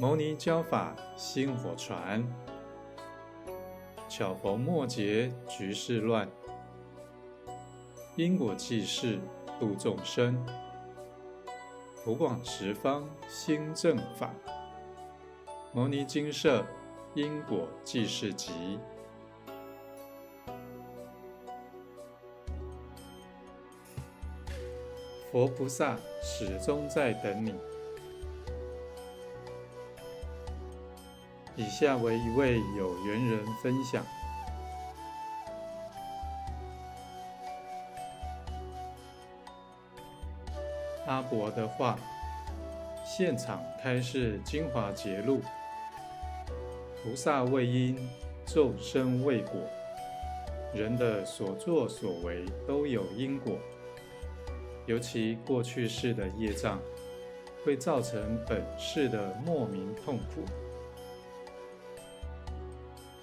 牟尼教法薪火传，巧逢末节局势乱，因果济世度众生，普广十方兴正法。牟尼精舍因果济世集。佛菩萨始终在等你。以下为一位有缘人分享：阿伯的话，现场开示精华节录。菩萨为因，众生为果。人的所作所为都有因果。尤其过去世的业障，会造成本世的莫名痛苦。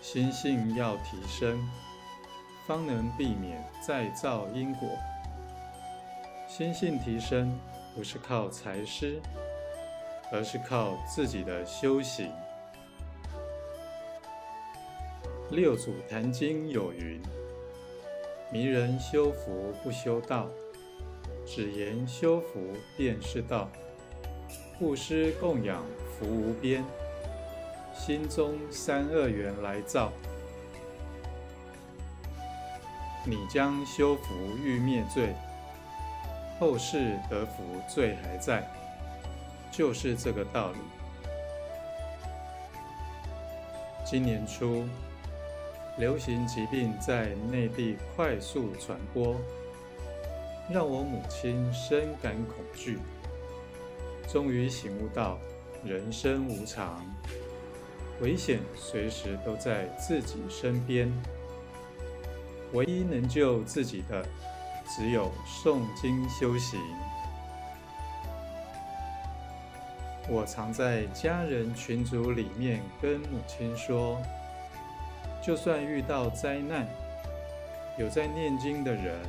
心性要提升，方能避免再造因果。心性提升不是靠财施，而是靠自己的修行。六祖坛经有云：“迷人修福不修道。”只言修福便是道，布施供养福无边，心中三恶缘来造。你将修福欲灭罪，后世得福罪还在，就是这个道理。今年初，流行疾病在内地快速传播。让我母亲深感恐惧，终于醒悟到人生无常，危险随时都在自己身边。唯一能救自己的，只有诵经修行。我常在家人群组里面跟母亲说，就算遇到灾难，有在念经的人。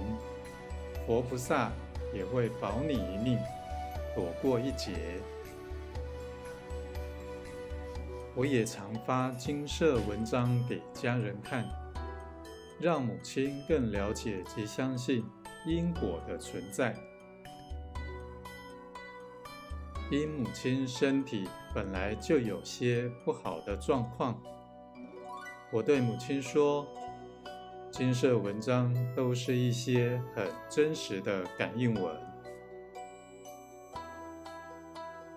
佛菩萨也会保你一命，躲过一劫。我也常发金色文章给家人看，让母亲更了解及相信因果的存在。因母亲身体本来就有些不好的状况，我对母亲说。金色文章都是一些很真实的感应文，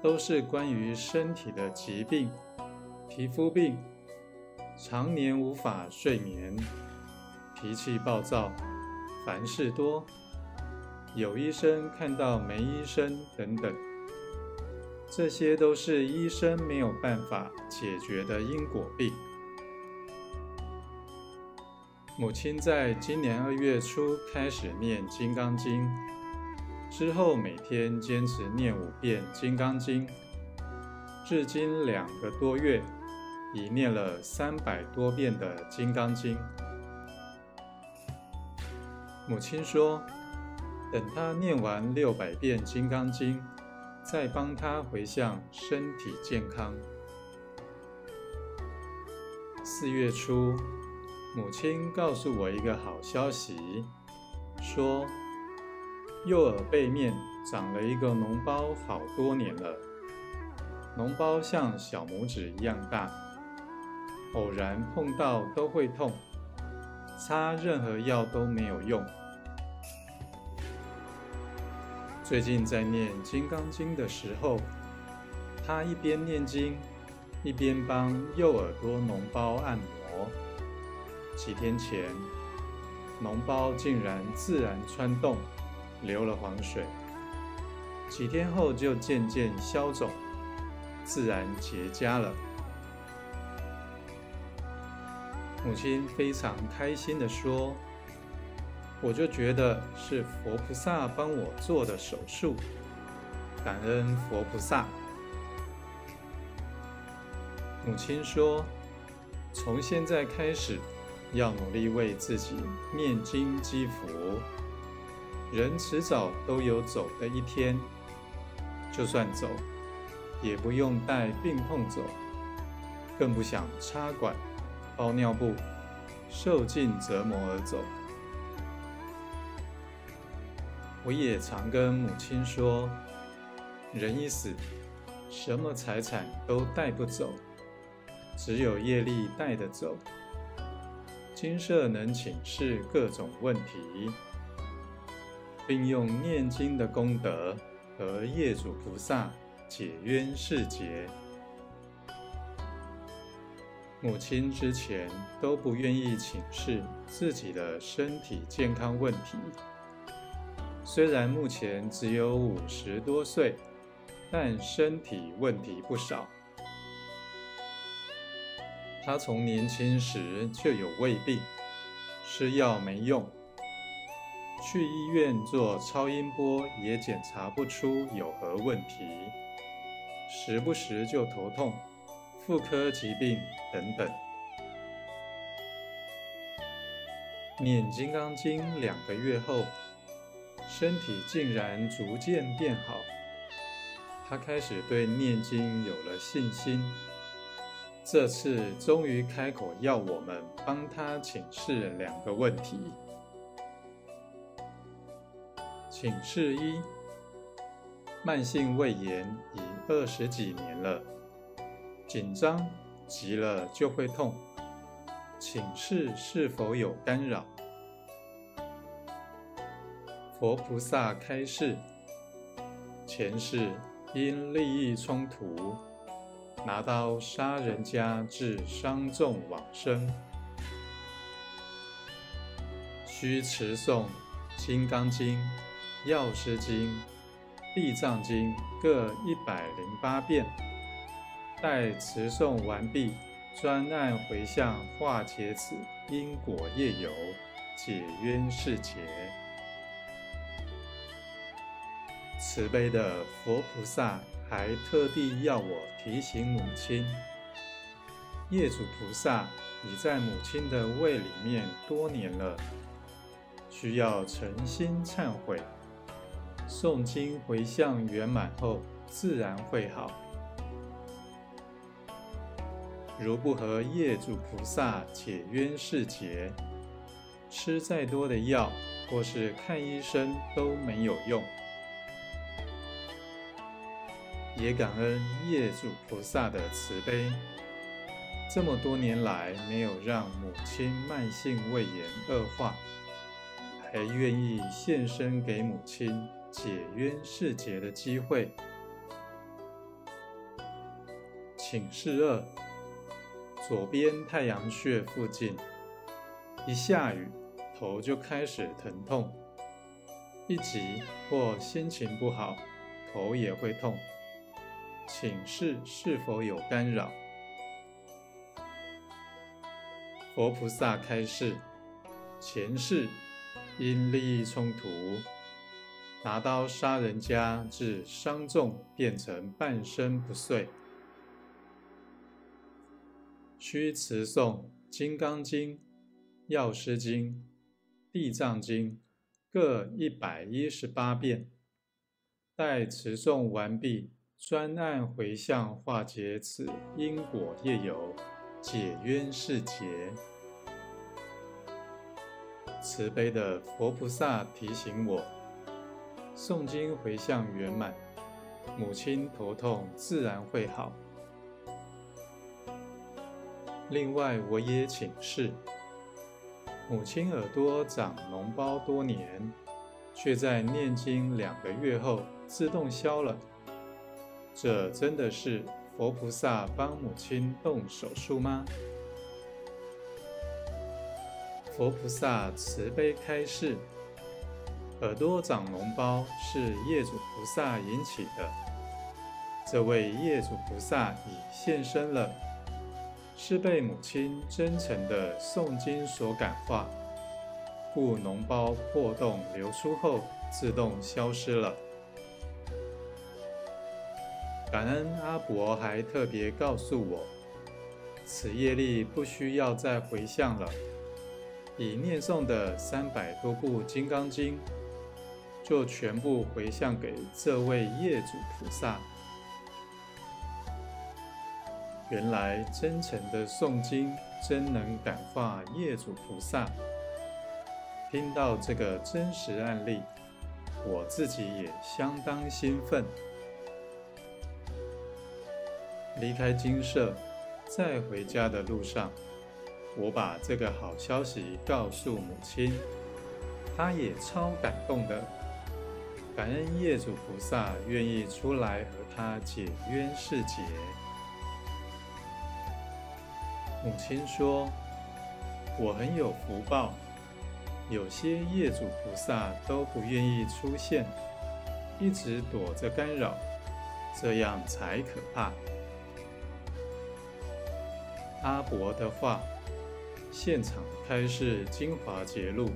都是关于身体的疾病、皮肤病、常年无法睡眠、脾气暴躁、烦事多、有医生看到没医生等等，这些都是医生没有办法解决的因果病。母亲在今年二月初开始念《金刚经》，之后每天坚持念五遍《金刚经》，至今两个多月，已念了三百多遍的《金刚经》。母亲说，等她念完六百遍《金刚经》，再帮她回向身体健康。四月初。母亲告诉我一个好消息，说右耳背面长了一个脓包，好多年了。脓包像小拇指一样大，偶然碰到都会痛，擦任何药都没有用。最近在念《金刚经》的时候，他一边念经，一边帮右耳朵脓包按摩。几天前，脓包竟然自然穿洞，流了黄水。几天后就渐渐消肿，自然结痂了。母亲非常开心地说：“我就觉得是佛菩萨帮我做的手术，感恩佛菩萨。”母亲说：“从现在开始。”要努力为自己念经积福，人迟早都有走的一天。就算走，也不用带病痛走，更不想插管、包尿布，受尽折磨而走。我也常跟母亲说，人一死，什么财产都带不走，只有业力带得走。金舍能请示各种问题，并用念经的功德和业主菩萨解冤释结。母亲之前都不愿意请示自己的身体健康问题。虽然目前只有五十多岁，但身体问题不少。他从年轻时就有胃病，吃药没用，去医院做超音波也检查不出有何问题，时不时就头痛、妇科疾病等等。念《金刚经》两个月后。身体竟然逐渐变好，他开始对念经有了信心。这次终于开口要我们帮他请示两个问题。请示一：慢性胃炎已二十几年了，紧张急了就会痛，请示是否有干扰？佛菩萨开示：前世因利益冲突，拿刀杀人家，致伤重往生，需持诵《金刚经》《药师经》《地藏经》各一百零八遍。待持诵完毕，专案回向化解此因果业由，解冤释结。慈悲的佛菩萨还特地要我提醒母亲，业主菩萨已在母亲的胃里面多年了，需要诚心忏悔，诵经回向圆满后，自然会好。如不和业主菩萨解冤释结，吃再多的药或是看医生都没有用。也感恩业主菩萨的慈悲，这么多年来没有让母亲慢性胃炎恶化，还愿意现身给母亲解冤释结的机会。请示二：左边太阳穴附近，一下雨头就开始疼痛，一急或心情不好，头也会痛。请示是否有干扰？佛菩萨开示：前世因利益冲突，拿刀杀人家，致伤重，变成半身不遂，须持诵《金刚经》《药师经》《地藏经》各一百一十八遍。待持诵完毕。专案回向化解此因果业由，解冤释结。慈悲的佛菩萨提醒我，诵经回向圆满，母亲头痛自然会好。另外，我也请示，母亲耳朵长脓包多年，却在念经两个月后自动消了。这真的是佛菩萨帮母亲动手术吗？佛菩萨慈悲开示，耳朵长脓包是业主菩萨引起的。这位业主菩萨已现身了，是被母亲真诚的诵经所感化，故脓包破洞流出后自动消失了。感恩阿伯还特别告诉我，此业力不需要再回向了，已念诵的三百多部《金刚经》，就全部回向给这位业主菩萨。原来真诚的诵经真能感化业主菩萨。听到这个真实案例，我自己也相当兴奋。离开金舍，在回家的路上，我把这个好消息告诉母亲，她也超感动的，感恩业主菩萨愿意出来和她解冤释结。母亲说：“我很有福报。”有些业主菩萨都不愿意出现，一直躲着干扰，这样才可怕。阿伯的话，现场开示精华节录，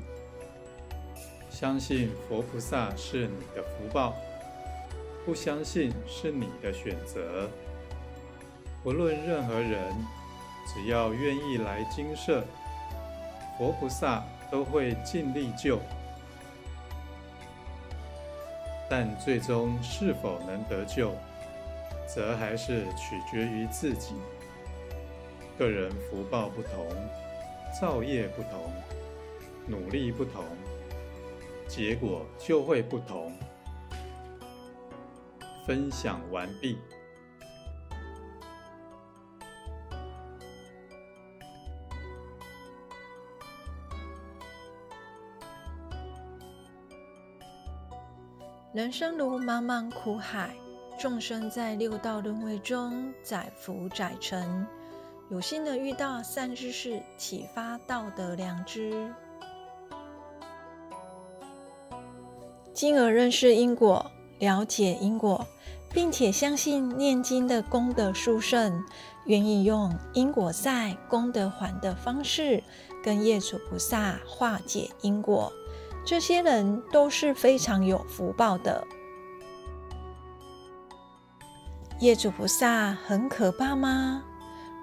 相信佛菩萨是你的福报，不相信是你的选择。不论任何人，只要愿意来精舍，佛菩萨。都会尽力救，但最终是否能得救，则还是取决于自己。个人福报不同，造业不同，努力不同，结果就会不同。分享完毕。人生如茫茫苦海，众生在六道轮回中载浮载沉。有幸的遇到善知识，启发道德良知，进而认识因果，了解因果，并且相信念经的功德殊胜，愿意用因果债、功德还的方式，跟业主菩萨化解因果。这些人都是非常有福报的。业主菩萨很可怕吗？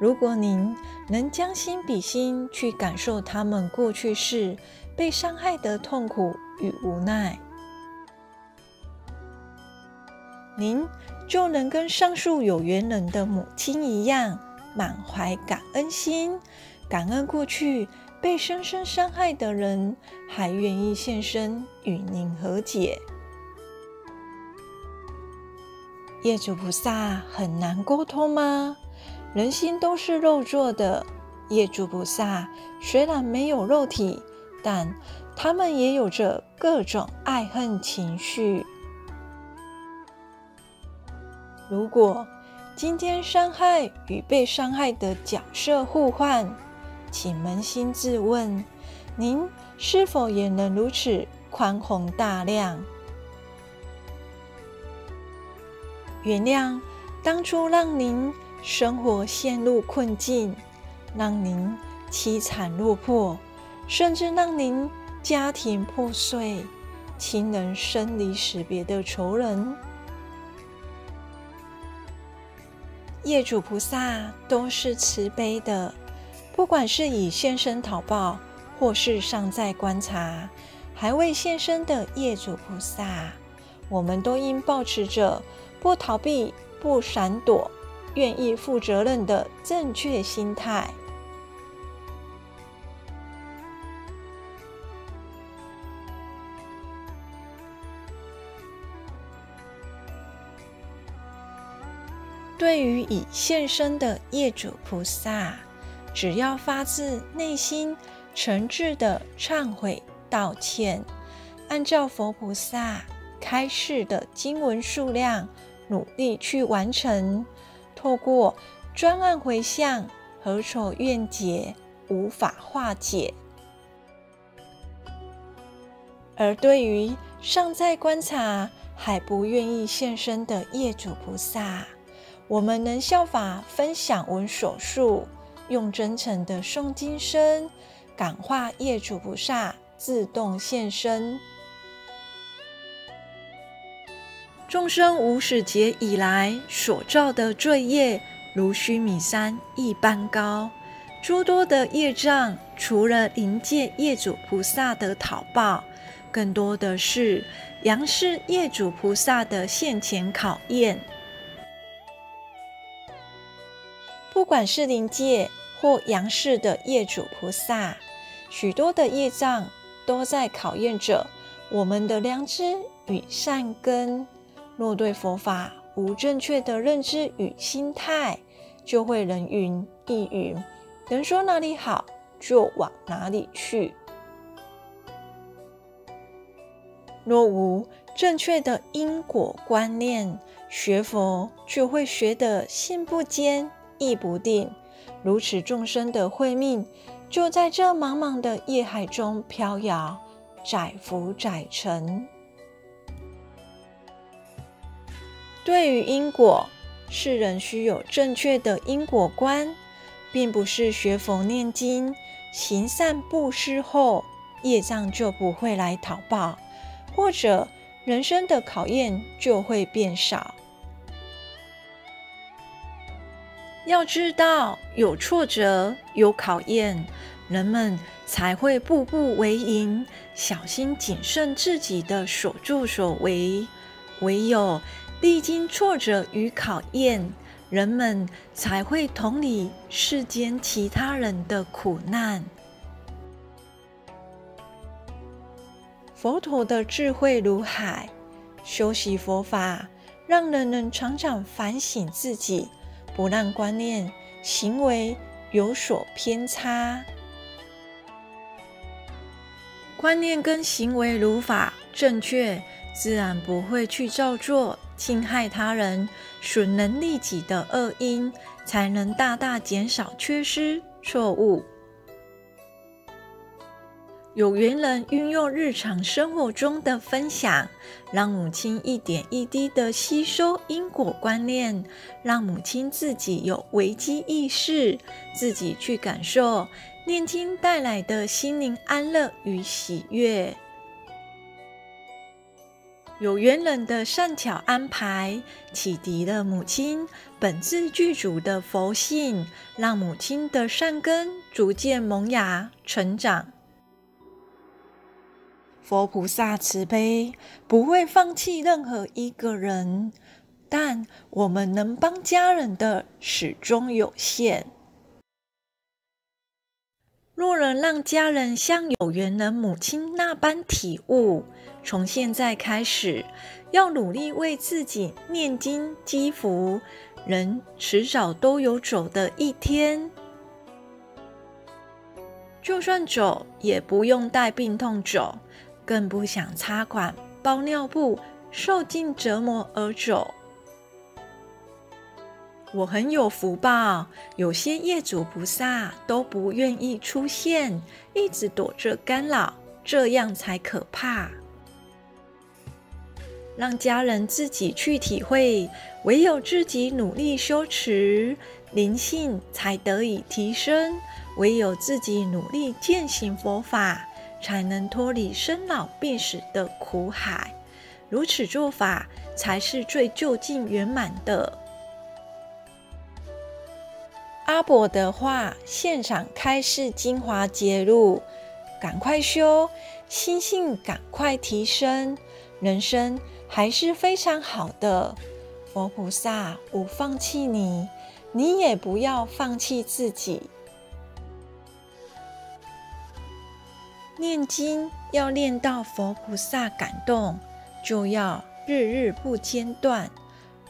如果您能将心比心，去感受他们过去世被伤害的痛苦与无奈，您就能跟上述有缘人的母亲一样，满怀感恩心，感恩过去。被深深伤害的人还愿意现身与您和解，业主菩萨很难沟通吗？人心都是肉做的，业主菩萨虽然没有肉体，但他们也有着各种爱恨情绪。如果今天伤害与被伤害的角色互换，请扪心自问：您是否也能如此宽宏大量，原谅当初让您生活陷入困境，让您凄惨落魄，甚至让您家庭破碎、亲人生离死别的仇人？业主菩萨都是慈悲的。不管是已现身讨报，或是尚在观察，还未现身的业主菩萨，我们都应抱持着不逃避、不闪躲、愿意负责任的正确心态。对于已现身的业主菩萨，只要发自内心诚挚的忏悔道歉，按照佛菩萨开示的经文数量，努力去完成，透过专案回向，何愁怨结无法化解？而对于尚在观察还不愿意现身的业主菩萨，我们能效法分享文所述。用真诚的诵经声，感化业主菩萨自动现身。众生无始劫以来所造的罪业，如须弥山一般高。诸多的业障，除了临界业主菩萨的讨报，更多的是阳世业主菩萨的现前考验。不管是灵界或阳世的业主菩萨，许多的业障都在考验着我们的良知与善根。若对佛法无正确的认知与心态，就会人云亦云，人说哪里好就往哪里去。若无正确的因果观念，学佛就会学得心不坚、意不定，如此众生的慧命就在这茫茫的业海中飘摇，载浮载沉。对于因果，世人须有正确的因果观，并不是学佛念经、行善布施后，业障就不会来讨报。或者人生的考验就会变少。要知道，有挫折、有考验，人们才会步步为营，小心谨慎自己的所作所为。唯有历经挫折与考验，人们才会同理世间其他人的苦难。佛陀的智慧如海，修习佛法，让人人常常反省自己，不让观念、行为有所偏差。观念跟行为如法正确，自然不会去照做侵害他人、损人利己的恶因，才能大大减少缺失错误。有缘人运用日常生活中的分享，让母亲一点一滴的吸收因果观念，让母亲自己有危机意识，自己去感受念经带来的心灵安乐与喜悦。有缘人的善巧安排，启迪了母亲本自具足的佛性，让母亲的善根逐渐萌芽成长。佛菩萨慈悲，不会放弃任何一个人，但我们能帮家人的始终有限。若能让家人像有缘人母亲那般体悟，从现在开始，要努力为自己念经积福，人迟早都有走的一天。就算走，也不用带病痛走。更不想插管、包尿布、受尽折磨而走。我很有福报，有些业主菩萨都不愿意出现，一直躲着干扰，这样才可怕。让家人自己去体会，唯有自己努力修持，灵性才得以提升；唯有自己努力践行佛法。才能脱离生老病死的苦海，如此做法才是最究竟圆满的。阿伯的话，现场开示精华节录，赶快修，心性赶快提升，人生还是非常好的。佛菩萨不放弃你，你也不要放弃自己。念经要念到佛菩萨感动，就要日日不间断。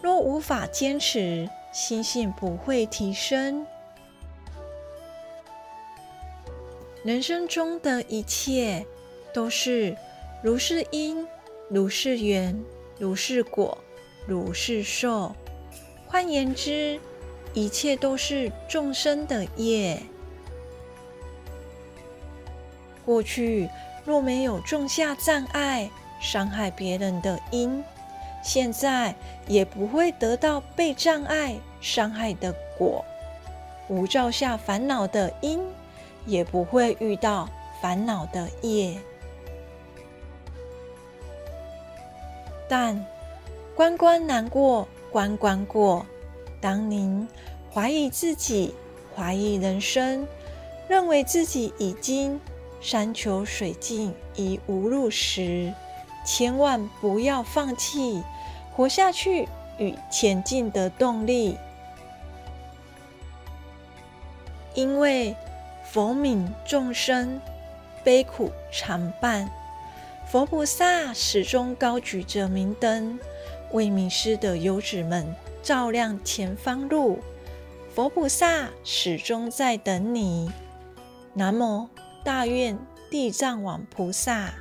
若无法坚持，心性不会提升。人生中的一切都是如是因，如是缘，如是果，如是受。换言之，一切都是众生的业。过去若没有种下障碍，伤害别人的因，现在也不会得到被障碍伤害的果；无造下烦恼的因，也不会遇到烦恼的业。但关关难过关关过，当您怀疑自己、怀疑人生，认为自己已经山穷水尽疑无路时，千万不要放弃活下去与前进的动力。因为佛悯众生悲苦常伴，佛菩萨始终高举着明灯，为迷失的游子们照亮前方路。佛菩萨始终在等你。南无大愿地藏王菩萨。